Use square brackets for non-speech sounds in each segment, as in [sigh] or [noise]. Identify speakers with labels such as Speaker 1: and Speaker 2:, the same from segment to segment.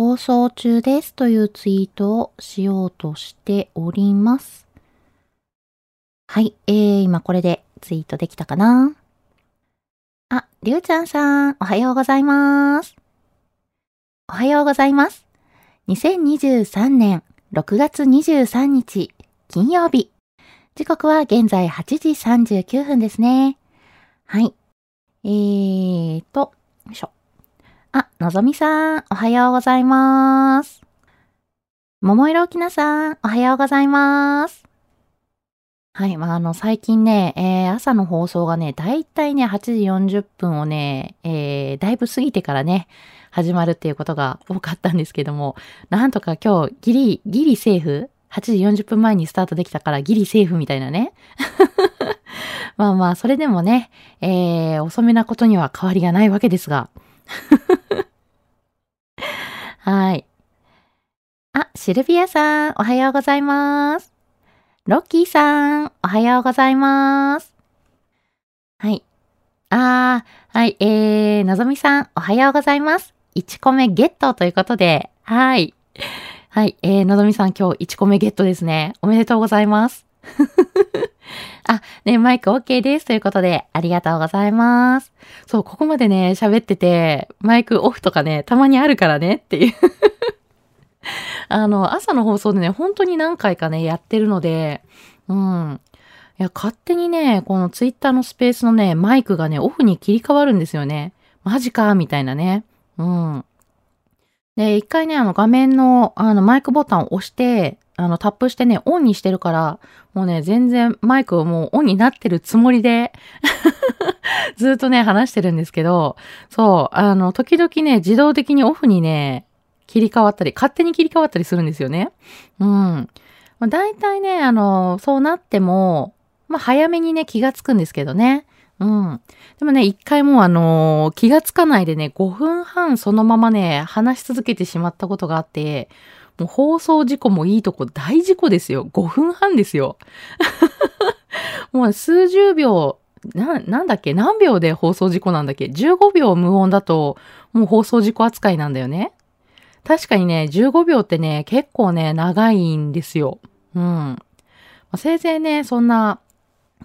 Speaker 1: 放送中ですというツイートをしようとしております。はい、えー、今これでツイートできたかな？あ、りゅうちゃんさん、おはようございます。おはようございます。2023年6月23日金曜日。時刻は現在8時39分ですね。はい。えーと、よいしょ。あ、のぞみさん、おはようございます。桃色きなさん、おはようございます。はい、まあ、あの、最近ね、えー、朝の放送がね、だいたいね、8時40分をね、えー、だいぶ過ぎてからね、始まるっていうことが多かったんですけども、なんとか今日、ギリ、ギリセーフ ?8 時40分前にスタートできたからギリセーフみたいなね。[laughs] まあまあ、それでもね、えー、遅めなことには変わりがないわけですが。[laughs] はい。あ、シルビアさん、おはようございます。ロッキーさん、おはようございます。はい。あー、はい、えー、のぞみさん、おはようございます。1個目ゲットということで、はい。はい、えー、のぞみさん、今日1個目ゲットですね。おめでとうございます。あ、ね、マイク OK です。ということで、ありがとうございます。そう、ここまでね、喋ってて、マイクオフとかね、たまにあるからねっていう。[laughs] あの、朝の放送でね、本当に何回かね、やってるので、うん。いや、勝手にね、このツイッターのスペースのね、マイクがね、オフに切り替わるんですよね。マジかみたいなね。うん。で、一回ね、あの、画面の、あの、マイクボタンを押して、あの、タップしてね、オンにしてるから、もうね、全然マイクをもうオンになってるつもりで、[laughs] ずっとね、話してるんですけど、そう、あの、時々ね、自動的にオフにね、切り替わったり、勝手に切り替わったりするんですよね。うん。まあ、大体ね、あの、そうなっても、まあ、早めにね、気がつくんですけどね。うん。でもね、一回もうあの気がつかないでね、5分半そのままね、話し続けてしまったことがあって、もう放送事故もいいとこ大事故ですよ。5分半ですよ。[laughs] もう数十秒、な、なんだっけ？何秒で放送事故なんだっけ ?15 秒無音だと、もう放送事故扱いなんだよね。確かにね、15秒ってね、結構ね、長いんですよ。うん。ま、せいぜいね、そんな、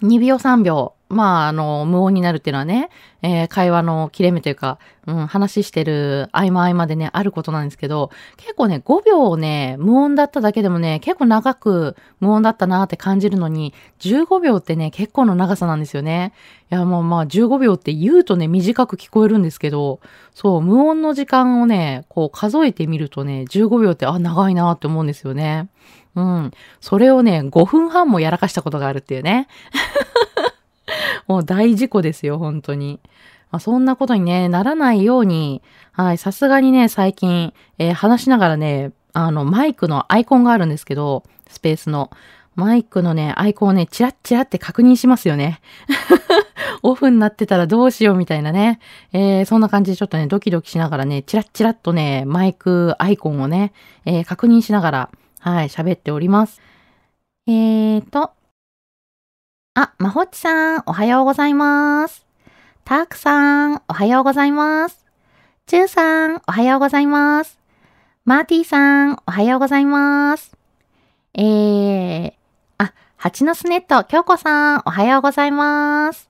Speaker 1: 2秒3秒、まあ、あの、無音になるっていうのはね、えー会話の切れ目というか、うん、話してる合間合間でね、あることなんですけど、結構ね、5秒ね、無音だっただけでもね、結構長く無音だったなって感じるのに、15秒ってね、結構の長さなんですよね。いや、もうまあ、15秒って言うとね、短く聞こえるんですけど、そう、無音の時間をね、こう数えてみるとね、15秒って、あ、長いなって思うんですよね。うん。それをね、5分半もやらかしたことがあるっていうね。もう大事故ですよ、本当に。まあ、そんなことにね、ならないように、はい、さすがにね、最近、えー話しながらね、あの、マイクのアイコンがあるんですけど、スペースの。マイクのね、アイコンをね、チラッチラって確認しますよね。[laughs] オフになってたらどうしようみたいなね。えー、そんな感じでちょっとね、ドキドキしながらね、チラッチラッとね、マイクアイコンをね、えー、確認しながら、はい、喋っております。えーと。あ、まほっちさん、おはようございます。たーくさん、おはようございます。ちゅうさん、おはようございます。マーティーさん、おはようございます。えー、あ、蜂のスネット、きょうこさん、おはようございます。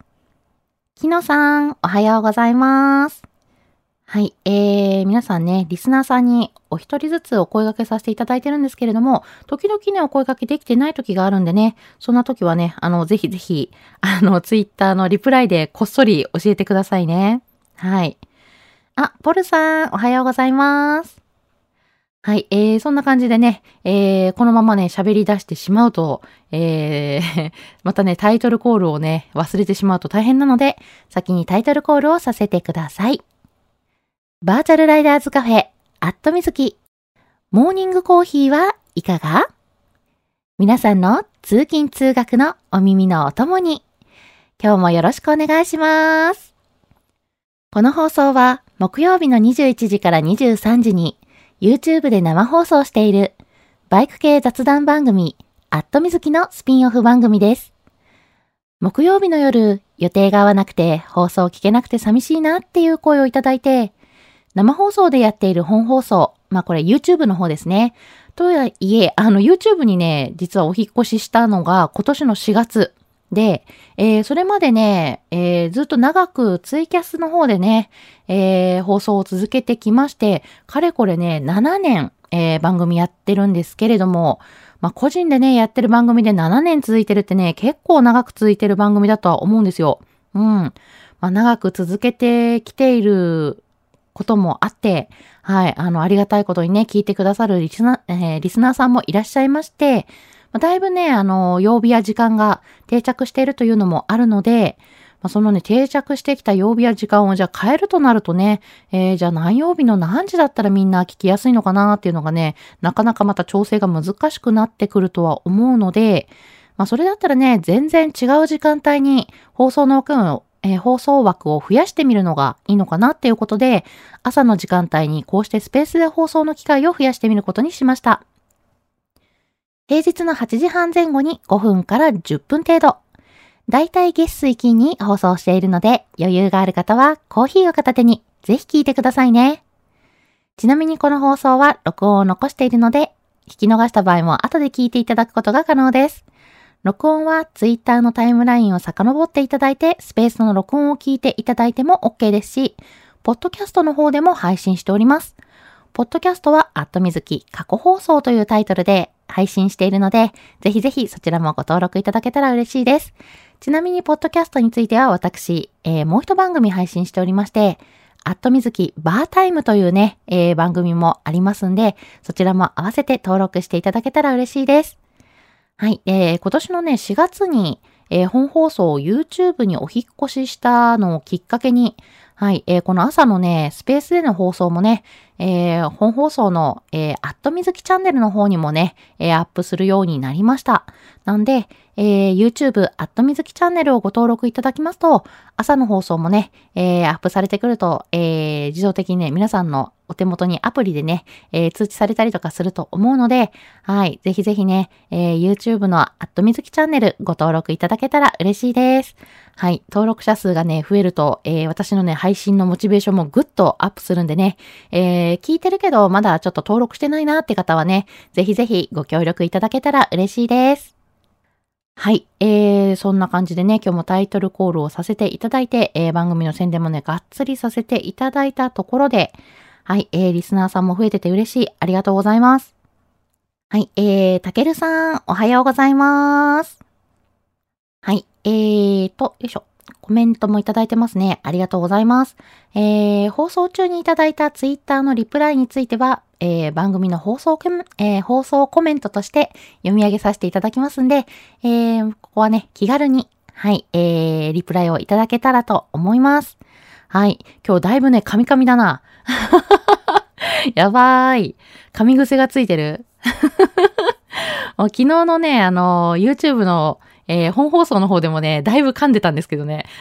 Speaker 1: きのさん、おはようございます。はい。えー、皆さんね、リスナーさんにお一人ずつお声掛けさせていただいてるんですけれども、時々ね、お声掛けできてない時があるんでね、そんな時はね、あの、ぜひぜひ、[laughs] あの、ツイッターのリプライでこっそり教えてくださいね。はい。あ、ポルさん、おはようございます。はい、えー、そんな感じでね、えー、このままね、喋り出してしまうと、えー、[laughs] またね、タイトルコールをね、忘れてしまうと大変なので、先にタイトルコールをさせてください。バーチャルライダーズカフェ、アットみずき。モーニングコーヒーはいかが？皆さんの通勤通学のお耳のお供に、今日もよろしくお願いします。この放送は木曜日の21時から23時に YouTube で生放送しているバイク系雑談番組、アットみずきのスピンオフ番組です。木曜日の夜、予定が合わなくて放送聞けなくて寂しいなっていう声をいただいて、生放送でやっている本放送、まあこれ YouTube の方ですね。とはいえ、あの YouTube にね、実はお引越ししたのが今年の4月で、えー、それまでね、えー、ずっと長くツイキャスの方でね、えー、放送を続けてきまして、かれこれね、7年、え番組やってるんですけれども、まあ、個人でね、やってる番組で7年続いてるってね、結構長く続いてる番組だとは思うんですよ。うん。まあ、長く続けてきていることもあって、はい、あの、ありがたいことにね、聞いてくださるリスナー、えー、リスナーさんもいらっしゃいまして、まあ、だいぶね、あの、曜日や時間が定着しているというのもあるので、まあ、そのね、定着してきた曜日や時間をじゃあ変えるとなるとね、えー、じゃあ何曜日の何時だったらみんな聞きやすいのかなっていうのがね、なかなかまた調整が難しくなってくるとは思うので、まあそれだったらね、全然違う時間帯に放送の枠をえー、放送枠を増やしてみるのがいいのかなっていうことで、朝の時間帯にこうしてスペースで放送の機会を増やしてみることにしました。平日の8時半前後に5分から10分程度。だいたい月水金に放送しているので、余裕がある方はコーヒーを片手にぜひ聞いてくださいね。ちなみにこの放送は録音を残しているので、聞き逃した場合も後で聞いていただくことが可能です。録音は Twitter のタイムラインを遡っていただいて、スペースの録音を聞いていただいても OK ですし、ポッドキャストの方でも配信しております。ポッドキャストは、アットみずき過去放送というタイトルで配信しているので、ぜひぜひそちらもご登録いただけたら嬉しいです。ちなみに、ポッドキャストについては私、えー、もう一番組配信しておりまして、アットみずきバータイムというね、えー、番組もありますんで、そちらも合わせて登録していただけたら嬉しいです。はい、えー、今年のね、4月に、えー、本放送を YouTube にお引っ越ししたのをきっかけに、はい、えー、この朝のね、スペースでの放送もね、えー、本放送の、えー、アットみずきチャンネルの方にもね、えー、アップするようになりました。なんで、えー、YouTube、アットみずきチャンネルをご登録いただきますと、朝の放送もね、えー、アップされてくると、えー、自動的にね、皆さんのお手元にアプリでね、えー、通知されたりとかすると思うので、はい、ぜひぜひね、えー、YouTube のアットみずきチャンネルご登録いただけたら嬉しいです。はい、登録者数がね、増えると、えー、私のね、配信のモチベーションもぐっとアップするんでね、えー、聞いてるけど、まだちょっと登録してないなって方はね、ぜひぜひご協力いただけたら嬉しいです。はい。えー、そんな感じでね、今日もタイトルコールをさせていただいて、えー、番組の宣伝もね、がっつりさせていただいたところで、はい、えー、リスナーさんも増えてて嬉しい。ありがとうございます。はい、えー、たけるさん、おはようございます。はい、えーと、よいしょ。コメントもいただいてますね。ありがとうございます。えー、放送中にいただいたツイッターのリプライについては、えー、番組の放送、えー、放送コメントとして読み上げさせていただきますんで、えー、ここはね、気軽に、はい、えー、リプライをいただけたらと思います。はい。今日だいぶね、カミカミだな。[laughs] やばーい。噛み癖がついてる [laughs] 昨日のね、あの、YouTube の、えー、本放送の方でもね、だいぶ噛んでたんですけどね。[laughs]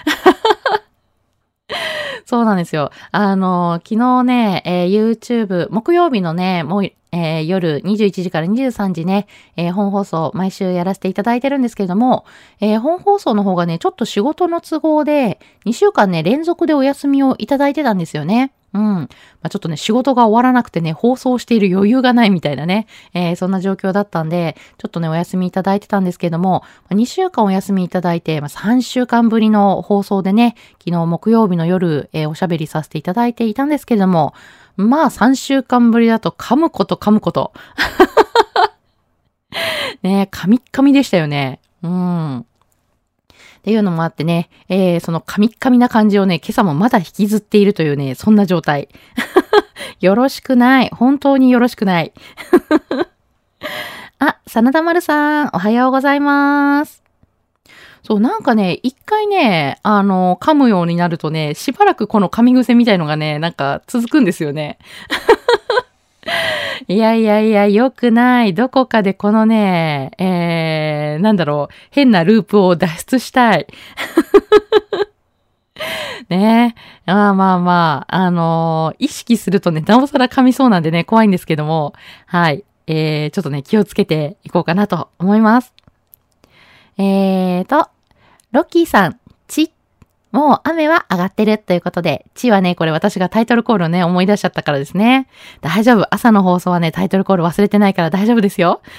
Speaker 1: そうなんですよ。あの、昨日ね、えー、YouTube、木曜日のね、もう、えー、夜21時から23時ね、えー、本放送毎週やらせていただいてるんですけれども、え、本放送の方がね、ちょっと仕事の都合で、2週間ね、連続でお休みをいただいてたんですよね。うん。まあ、ちょっとね、仕事が終わらなくてね、放送している余裕がないみたいなね、えー、そんな状況だったんで、ちょっとね、お休みいただいてたんですけどもま、2週間お休みいただいて、まあ、3週間ぶりの放送でね、昨日木曜日の夜、えー、おしゃべりさせていただいていたんですけども、まあ3週間ぶりだと噛むこと噛むこと。[laughs] ね噛み噛みでしたよね。うん。っていうのもあってね、えー、そのカミッカミな感じをね、今朝もまだ引きずっているというね、そんな状態。[laughs] よろしくない。本当によろしくない。[laughs] あ、真田丸さん、おはようございます。そう、なんかね、一回ね、あの、噛むようになるとね、しばらくこの噛み癖みたいのがね、なんか続くんですよね。いやいやいや、良くない。どこかでこのね、えー、なんだろう、変なループを脱出したい。[laughs] ねえ。まあまあまあ、あのー、意識するとね、なおさら噛みそうなんでね、怖いんですけども、はい。えー、ちょっとね、気をつけていこうかなと思います。えーと、ロッキーさん、ちもう雨は上がってるということで、地はね、これ私がタイトルコールをね、思い出しちゃったからですね。大丈夫。朝の放送はね、タイトルコール忘れてないから大丈夫ですよ。[laughs]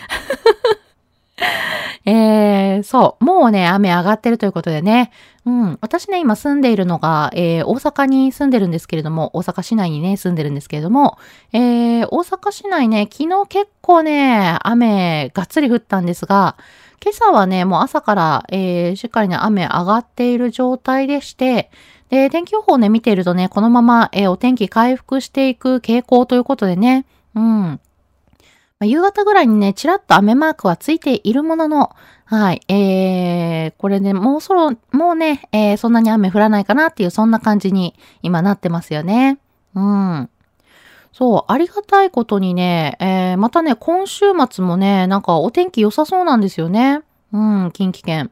Speaker 1: えー、そう。もうね、雨上がってるということでね。うん。私ね、今住んでいるのが、えー、大阪に住んでるんですけれども、大阪市内にね、住んでるんですけれども、えー、大阪市内ね、昨日結構ね、雨がっつり降ったんですが、今朝はね、もう朝から、えー、しっかりね、雨上がっている状態でして、で、天気予報ね、見ているとね、このまま、えー、お天気回復していく傾向ということでね、うん。ま、夕方ぐらいにね、ちらっと雨マークはついているものの、はい、えー、これね、もうそろ、もうね、えー、そんなに雨降らないかなっていう、そんな感じに今なってますよね。うん。そう、ありがたいことにね、えー、またね、今週末もね、なんかお天気良さそうなんですよね。うん、近畿圏。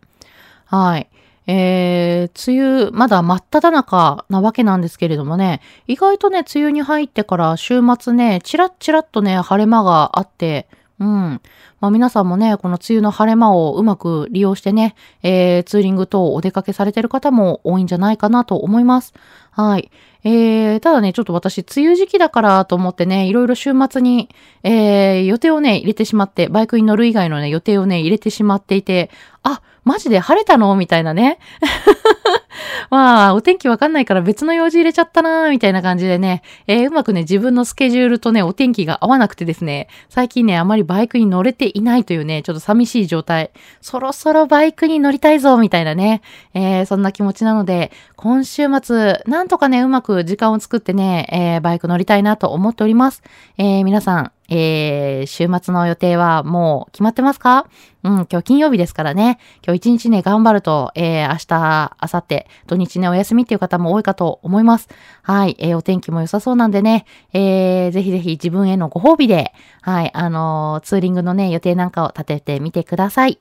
Speaker 1: はい。えー、梅雨、まだ真っ只中なわけなんですけれどもね、意外とね、梅雨に入ってから週末ね、ちらっちらっとね、晴れ間があって、うん。まあ皆さんもね、この梅雨の晴れ間をうまく利用してね、えー、ツーリング等お出かけされてる方も多いんじゃないかなと思います。はい。えー、ただね、ちょっと私、梅雨時期だからと思ってね、いろいろ週末に、えー、予定をね、入れてしまって、バイクに乗る以外のね、予定をね、入れてしまっていて、あ、マジで晴れたの？みたいなね。[laughs] まあ、お天気わかんないから別の用事入れちゃったなーみたいな感じでね、えー、うまくね、自分のスケジュールとね、お天気が合わなくてですね、最近ね、あまりバイクに乗れていないというね、ちょっと寂しい状態。そろそろバイクに乗りたいぞ、みたいなね、えー、そんな気持ちなので、今週末、なんとかね、うまく時間を作ってね、えー、バイク乗りたいなと思っております。えー、皆さん、えー、週末の予定はもう決まってますか？うん、今日金曜日ですからね。今日一日ね、頑張ると、えー、明日、明後日、土日ね、お休みっていう方も多いかと思います。はい、えー、お天気も良さそうなんでね、えー、ぜひぜひ自分へのご褒美で、はい、あのー、ツーリングのね、予定なんかを立ててみてください。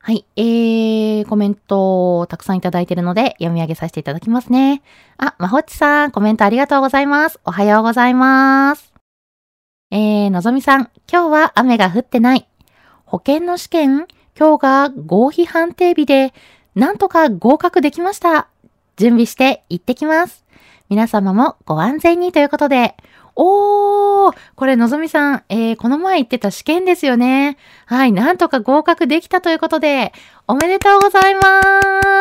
Speaker 1: はい。えー、コメントをたくさんいただいているので読み上げさせていただきますね。あ、まほっちさん、コメントありがとうございます。おはようございます。えー、のぞみさん、今日は雨が降ってない。保険の試験、今日が合否判定日で、なんとか合格できました。準備して行ってきます。皆様もご安全にということで、おーこれのぞみさん、えー、この前言ってた試験ですよね。はい、なんとか合格できたということで、おめでとうございます。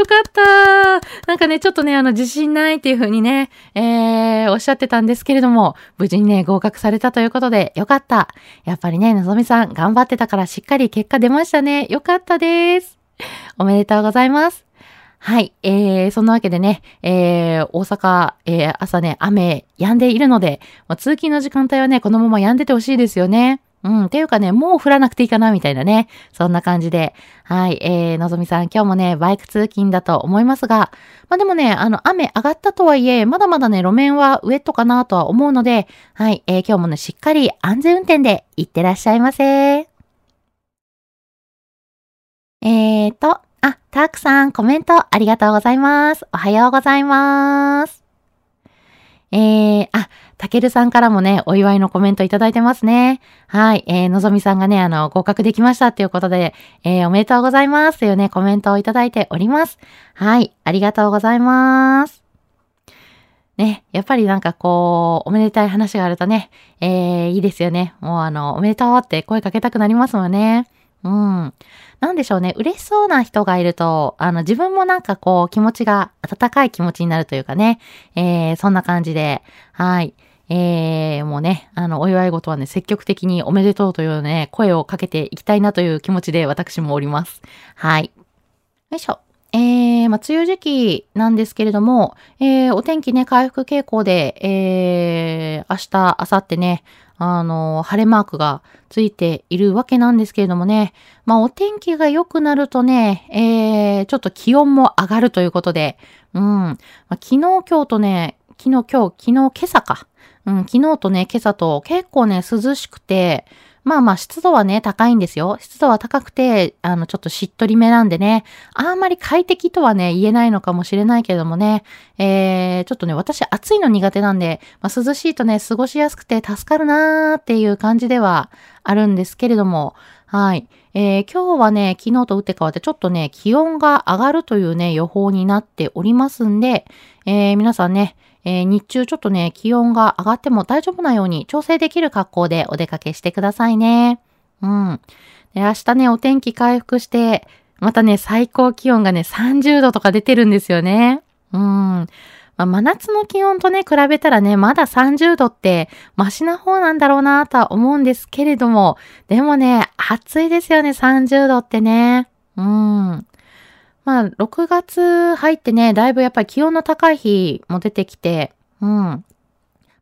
Speaker 1: よかった。なんかね、ちょっとね、あの、自信ないっていう風にね、えー、おっしゃってたんですけれども、無事にね、合格されたということで、よかった。やっぱりね、のぞみさん、頑張ってたからしっかり結果出ましたね。よかったです。おめでとうございます。はい。えー、そんなわけでね、えー、大阪、えー、朝ね、雨、止んでいるので、まあ、通勤の時間帯はね、このまま止んでてほしいですよね。うん、っていうかね、もう降らなくていいかな、みたいなね。そんな感じで。はい。えー、のぞみさん、今日もね、バイク通勤だと思いますが、まあでもね、あの、雨上がったとはいえ、まだまだね、路面はウェットかなとは思うので、はい。えー、今日もね、しっかり安全運転で行ってらっしゃいませ。えーと、あ、たくさんコメントありがとうございます。おはようございます。えー、あ、たけるさんからもね、お祝いのコメントいただいてますね。はい。えー、のぞみさんがね、あの、合格できましたっていうことで、えー、おめでとうございますというね、コメントをいただいております。はい。ありがとうございます。ね、やっぱりなんかこう、おめでたい話があるとね、えー、いいですよね。もうあの、おめでとうって声かけたくなりますもんね。うん。なんでしょうね。嬉しそうな人がいると、あの、自分もなんかこう、気持ちが、温かい気持ちになるというかね。えー、そんな感じで、はい。えー、もうね、あの、お祝い事はね、積極的におめでとうというね、声をかけていきたいなという気持ちで私もおります。はい。よいしょ。えー、まあ、梅雨時期なんですけれども、えー、お天気ね、回復傾向で、えー、明日、明後日ね、あの、晴れマークがついているわけなんですけれどもね。まあ、お天気が良くなるとね、えー、ちょっと気温も上がるということで、うん。まあ、昨日、今日とね、昨日、今日、昨日、今朝か。うん、昨日とね、今朝と結構ね、涼しくて、まあまあ湿度はね、高いんですよ。湿度は高くて、あの、ちょっとしっとりめなんでね、あんまり快適とはね、言えないのかもしれないけれどもね、えー、ちょっとね、私暑いの苦手なんで、まあ、涼しいとね、過ごしやすくて助かるなーっていう感じではあるんですけれども、はい。えー、今日はね、昨日と打って変わってちょっとね、気温が上がるというね、予報になっておりますんで、えー、皆さんね、えー、日中ちょっとね、気温が上がっても大丈夫なように調整できる格好でお出かけしてくださいね。うん。で、明日ね、お天気回復して、またね、最高気温がね、30度とか出てるんですよね。うん。まあ、真夏の気温とね、比べたらね、まだ30度ってマシな方なんだろうなとは思うんですけれども、でもね、暑いですよね、30度ってね。うん。まあ、6月入ってね、だいぶやっぱり気温の高い日も出てきて、うん。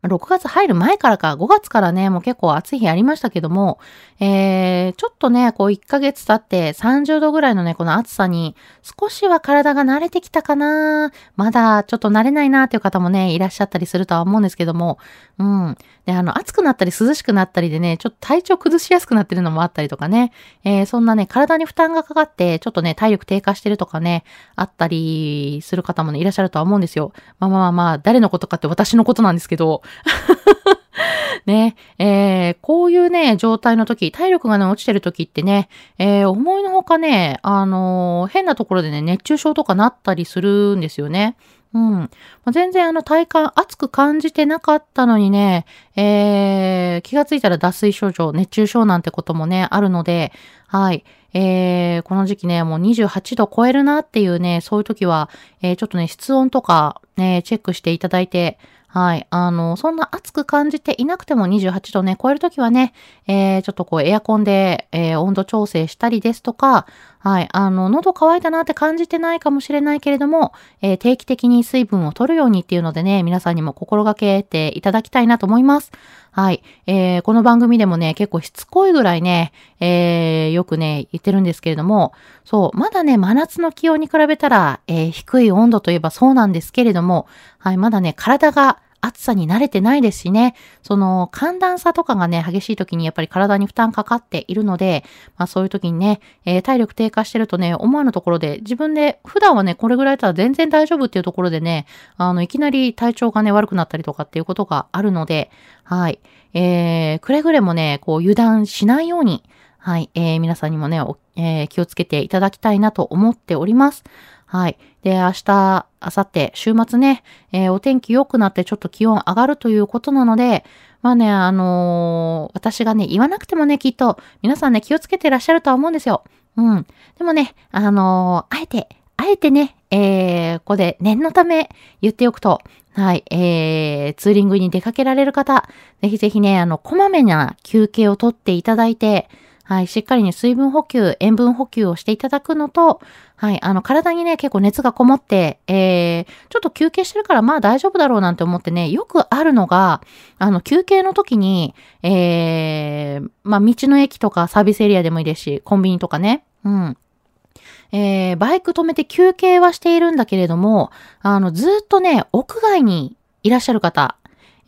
Speaker 1: 6月入る前からか、5月からね、もう結構暑い日ありましたけども、えー、ちょっとね、こう1ヶ月経って30度ぐらいのね、この暑さに少しは体が慣れてきたかなまだちょっと慣れないなっていう方もね、いらっしゃったりするとは思うんですけども、うん。で、あの、暑くなったり涼しくなったりでね、ちょっと体調崩しやすくなってるのもあったりとかね、えー、そんなね、体に負担がかかって、ちょっとね、体力低下してるとかね、あったりする方もね、いらっしゃるとは思うんですよ。まあまあまあまあ、誰のことかって私のことなんですけど、[laughs] ね、えー、こういうね、状態の時、体力がね、落ちてる時ってね、えー、思いのほかね、あのー、変なところでね、熱中症とかなったりするんですよね。うん。まあ、全然あの体感熱く感じてなかったのにね、えー、気がついたら脱水症状、熱中症なんてこともね、あるので、はい。えー、この時期ね、もう28度超えるなっていうね、そういう時は、えー、ちょっとね、室温とかね、チェックしていただいて、はい。あの、そんな暑く感じていなくても28度ね、超えるときはね、えー、ちょっとこうエアコンで、えー、温度調整したりですとか、はい。あの、喉乾いたなって感じてないかもしれないけれども、えー、定期的に水分を取るようにっていうのでね、皆さんにも心がけていただきたいなと思います。はい。えー、この番組でもね、結構しつこいぐらいね、えー、よくね、言ってるんですけれども、そう、まだね、真夏の気温に比べたら、えー、低い温度といえばそうなんですけれども、はい、まだね、体が暑さに慣れてないですしね、その寒暖差とかがね、激しい時にやっぱり体に負担かかっているので、まあそういう時にね、えー、体力低下してるとね、思わぬところで自分で普段はね、これぐらいだったら全然大丈夫っていうところでね、あの、いきなり体調がね、悪くなったりとかっていうことがあるので、はい。えー、くれぐれもね、こう油断しないように、はい、えー、皆さんにもね、えー、気をつけていただきたいなと思っております。はい。で、明日、明後日、週末ね、えー、お天気良くなってちょっと気温上がるということなので、まあね、あのー、私がね、言わなくてもね、きっと、皆さんね、気をつけてらっしゃるとは思うんですよ。うん。でもね、あのー、あえて、あえてね、えー、ここで念のため言っておくと、はい、えー、ツーリングに出かけられる方、ぜひぜひね、あの、こまめな休憩をとっていただいて、はい、しっかりね、水分補給、塩分補給をしていただくのと、はい、あの、体にね、結構熱がこもって、えー、ちょっと休憩してるからまあ大丈夫だろうなんて思ってね、よくあるのが、あの、休憩の時に、えー、まあ、道の駅とかサービスエリアでもいいですし、コンビニとかね、うん。えー、バイク止めて休憩はしているんだけれども、あの、ずっとね、屋外にいらっしゃる方、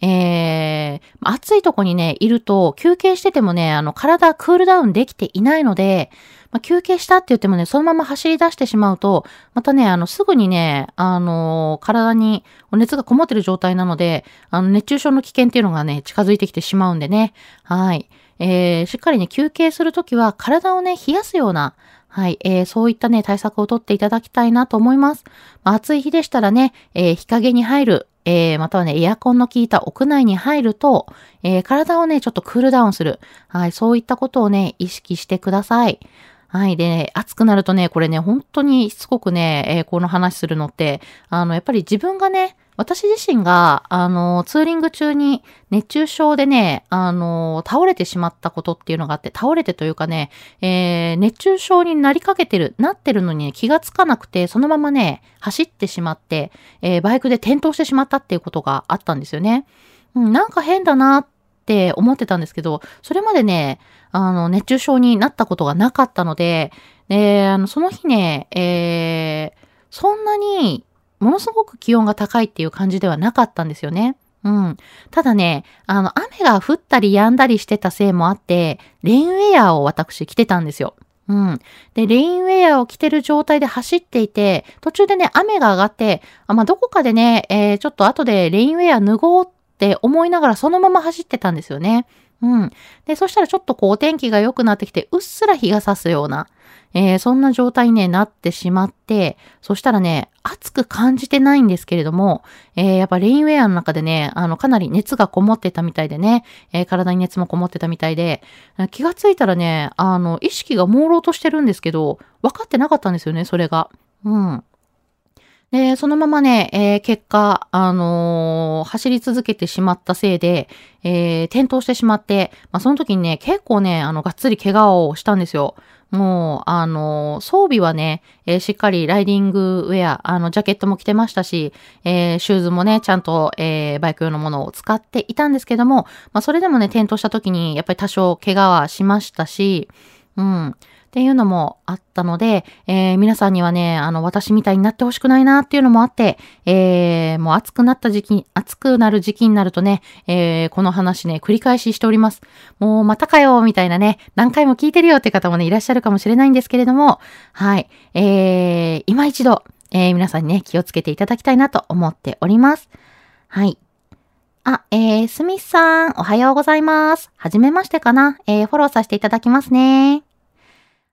Speaker 1: えー、暑いとこにね、いると、休憩しててもね、あの、体クールダウンできていないので、まあ、休憩したって言ってもね、そのまま走り出してしまうと、またね、あの、すぐにね、あの、体に熱がこもってる状態なので、あの、熱中症の危険っていうのがね、近づいてきてしまうんでね、はい。えー、しっかりね、休憩するときは体をね、冷やすような、はい、えー、そういったね、対策をとっていただきたいなと思います。まあ、暑い日でしたらね、えー、日陰に入る、えー、またはね、エアコンの効いた屋内に入ると、えー、体をね、ちょっとクールダウンする。はい、そういったことをね、意識してください。はい。で、ね、暑くなるとね、これね、本当にしつこくね、えー、この話するのって、あの、やっぱり自分がね、私自身が、あの、ツーリング中に熱中症でね、あの、倒れてしまったことっていうのがあって、倒れてというかね、えー、熱中症になりかけてる、なってるのに、気がつかなくて、そのままね、走ってしまって、えー、バイクで転倒してしまったっていうことがあったんですよね。うん、なんか変だなって思ってたんですけど、それまでね、あの、熱中症になったことがなかったので、えー、あの、その日ね、えー、そんなにものすごく気温が高いっていう感じではなかったんですよね。うん。ただね、あの、雨が降ったり止んだりしてたせいもあって、レインウェアを私着てたんですよ。うん。で、レインウェアを着てる状態で走っていて、途中でね、雨が上がって、あまあ、どこかでね、えー、ちょっと後でレインウェア脱ごうって思いながらそのまま走ってたんですよね。うん。で、そしたらちょっとこうお天気が良くなってきて、うっすら日が差すような、えー、そんな状態に、ね、なってしまって、そしたらね、暑く感じてないんですけれども、えー、やっぱレインウェアの中でね、あの、かなり熱がこもってたみたいでね、えー、体に熱もこもってたみたいで、気がついたらね、あの、意識が朦朧としてるんですけど、分かってなかったんですよね、それが。うん。で、そのままね、えー、結果、あのー、走り続けてしまったせいで、えー、転倒してしまって、まあ、その時にね、結構ね、あの、がっつり怪我をしたんですよ。もう、あの、装備はね、えー、しっかりライディングウェア、あの、ジャケットも着てましたし、えー、シューズもね、ちゃんと、えー、バイク用のものを使っていたんですけども、まあ、それでもね、転倒した時に、やっぱり多少怪我はしましたし、うん。っていうのもあったので、えー、皆さんにはね、あの、私みたいになってほしくないなっていうのもあって、えー、もう暑くなった時期、暑くなる時期になるとね、えー、この話ね、繰り返ししております。もうまたかよ、みたいなね、何回も聞いてるよって方もね、いらっしゃるかもしれないんですけれども、はい、えー、今一度、えー、皆さんにね、気をつけていただきたいなと思っております。はい。あ、えー、スミスさん、おはようございます。はじめましてかなえー、フォローさせていただきますね。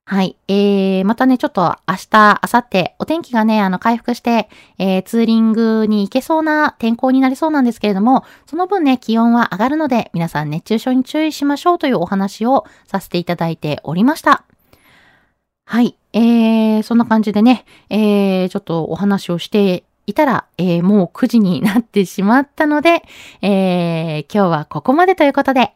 Speaker 1: はい。えー、またね、ちょっと明日、明後日、お天気がね、あの、回復して、えー、ツーリングに行けそうな天候になりそうなんですけれども、その分ね、気温は上がるので、皆さん熱中症に注意しましょうというお話をさせていただいておりました。はい。えー、そんな感じでね、えー、ちょっとお話をしていたら、えー、もう9時になってしまったので、えー、今日はここまでということで、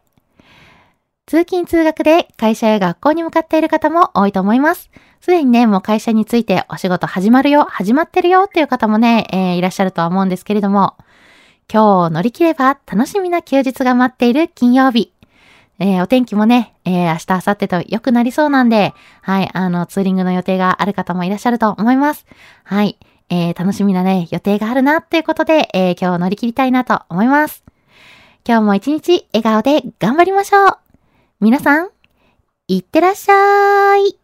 Speaker 1: 通勤通学で会社や学校に向かっている方も多いと思います。すでにね、もう会社についてお仕事始まるよ、始まってるよっていう方もね、えー、いらっしゃるとは思うんですけれども、今日を乗り切れば楽しみな休日が待っている金曜日。えー、お天気もね、えー、明日、明後日と良くなりそうなんで、はい、あの、ツーリングの予定がある方もいらっしゃると思います。はい、えー、楽しみなね、予定があるなっていうことで、え、今日を乗り切りたいなと思います。今日も一日笑顔で頑張りましょう皆さん、いってらっしゃい。